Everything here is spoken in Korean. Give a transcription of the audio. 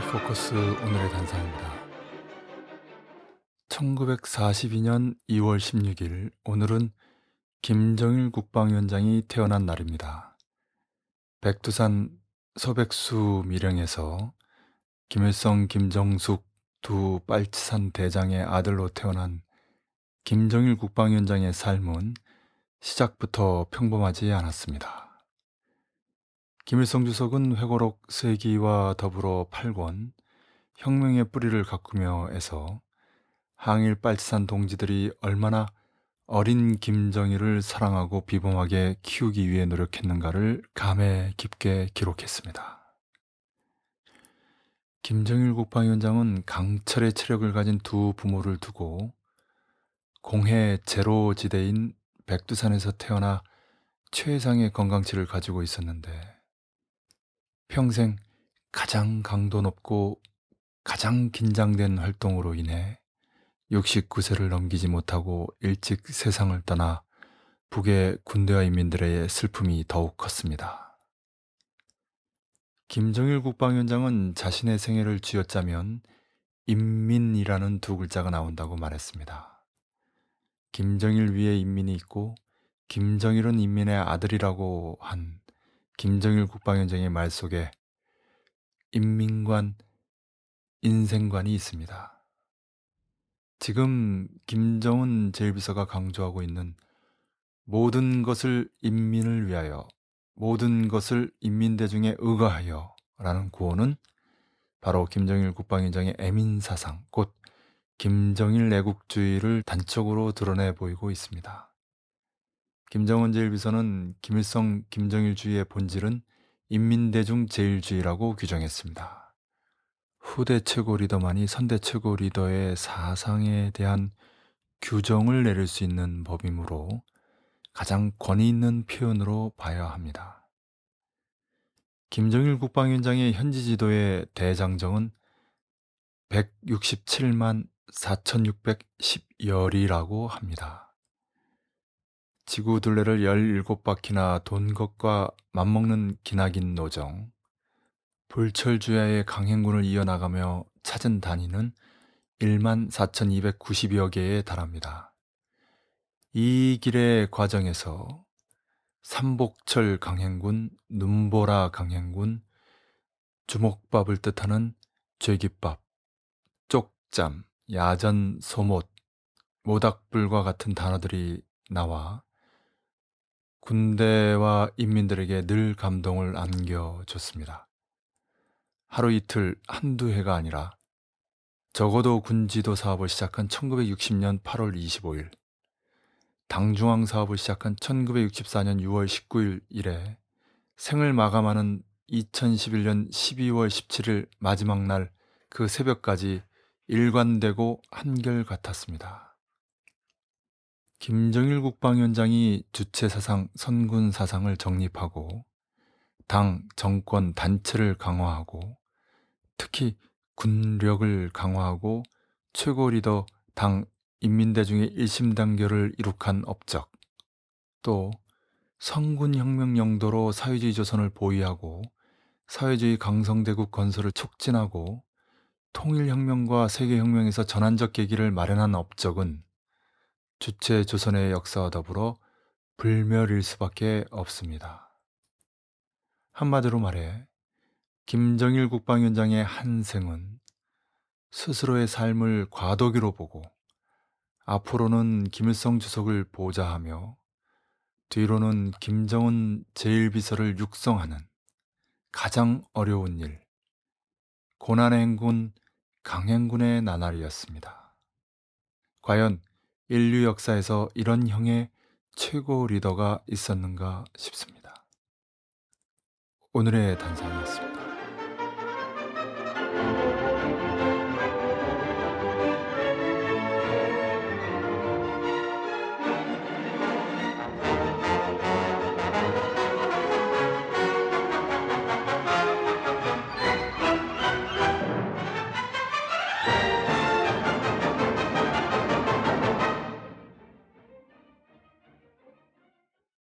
포커스 오늘의 단상입니다. 1942년 2월 16일 오늘은 김정일 국방위원장이 태어난 날입니다. 백두산 소백수 밀영에서 김일성, 김정숙 두 빨치산 대장의 아들로 태어난 김정일 국방위원장의 삶은 시작부터 평범하지 않았습니다. 김일성 주석은 회고록 세기와 더불어 8권 혁명의 뿌리를 가꾸며 해서 항일 빨치산 동지들이 얼마나 어린 김정일을 사랑하고 비범하게 키우기 위해 노력했는가를 감에 깊게 기록했습니다. 김정일 국방위원장은 강철의 체력을 가진 두 부모를 두고 공해 제로 지대인 백두산에서 태어나 최상의 건강치를 가지고 있었는데 평생 가장 강도 높고 가장 긴장된 활동으로 인해 69세를 넘기지 못하고 일찍 세상을 떠나 북의 군대와 인민들의 슬픔이 더욱 컸습니다. 김정일 국방위원장은 자신의 생애를 쥐어짜면 인민이라는 두 글자가 나온다고 말했습니다. 김정일 위에 인민이 있고 김정일은 인민의 아들이라고 한 김정일 국방위원장의 말 속에 인민관, 인생관이 있습니다. 지금 김정은 제1비서가 강조하고 있는 모든 것을 인민을 위하여, 모든 것을 인민대중에 의거하여 라는 구호는 바로 김정일 국방위원장의 애민사상, 곧 김정일 애국주의를 단적으로 드러내 보이고 있습니다. 김정은 제1비서는 김일성 김정일주의의 본질은 인민대중 제일주의라고 규정했습니다. 후대 최고 리더만이 선대 최고 리더의 사상에 대한 규정을 내릴 수 있는 법이므로 가장 권위 있는 표현으로 봐야 합니다. 김정일 국방위원장의 현지 지도의 대장정은 167만 4,610열이라고 합니다. 지구 둘레를 17바퀴나 돈 것과 맞먹는 기나긴 노정, 불철주야의 강행군을 이어나가며 찾은 단위는 1만 4,290여 개에 달합니다. 이 길의 과정에서 삼복철 강행군, 눈보라 강행군, 주먹밥을 뜻하는 죄깃밥, 쪽잠, 야전 소못, 모닥불과 같은 단어들이 나와 군대와 인민들에게 늘 감동을 안겨줬습니다. 하루 이틀 한두 해가 아니라 적어도 군지도 사업을 시작한 1960년 8월 25일, 당중앙 사업을 시작한 1964년 6월 19일 이래 생을 마감하는 2011년 12월 17일 마지막 날 그 새벽까지 일관되고 한결같았습니다. 김정일 국방위원장이 주체 사상, 선군 사상을 정립하고 당, 정권, 단체를 강화하고 특히 군력을 강화하고 최고 리더 당 인민대중의 일심 단결을 이룩한 업적 또 성군혁명 영도로 사회주의 조선을 보위하고 사회주의 강성대국 건설을 촉진하고 통일혁명과 세계혁명에서 전환적 계기를 마련한 업적은 주체 조선의 역사와 더불어 불멸일 수밖에 없습니다. 한마디로 말해 김정일 국방위원장의 한 생은 스스로의 삶을 과도기로 보고 앞으로는 김일성 주석을 보좌하며 뒤로는 김정은 제1비서를 육성하는 가장 어려운 일, 고난의 행군, 강행군의 나날이었습니다. 과연 인류 역사에서 이런 형의 최고 리더가 있었는가 싶습니다. 오늘의 단상이었습니다.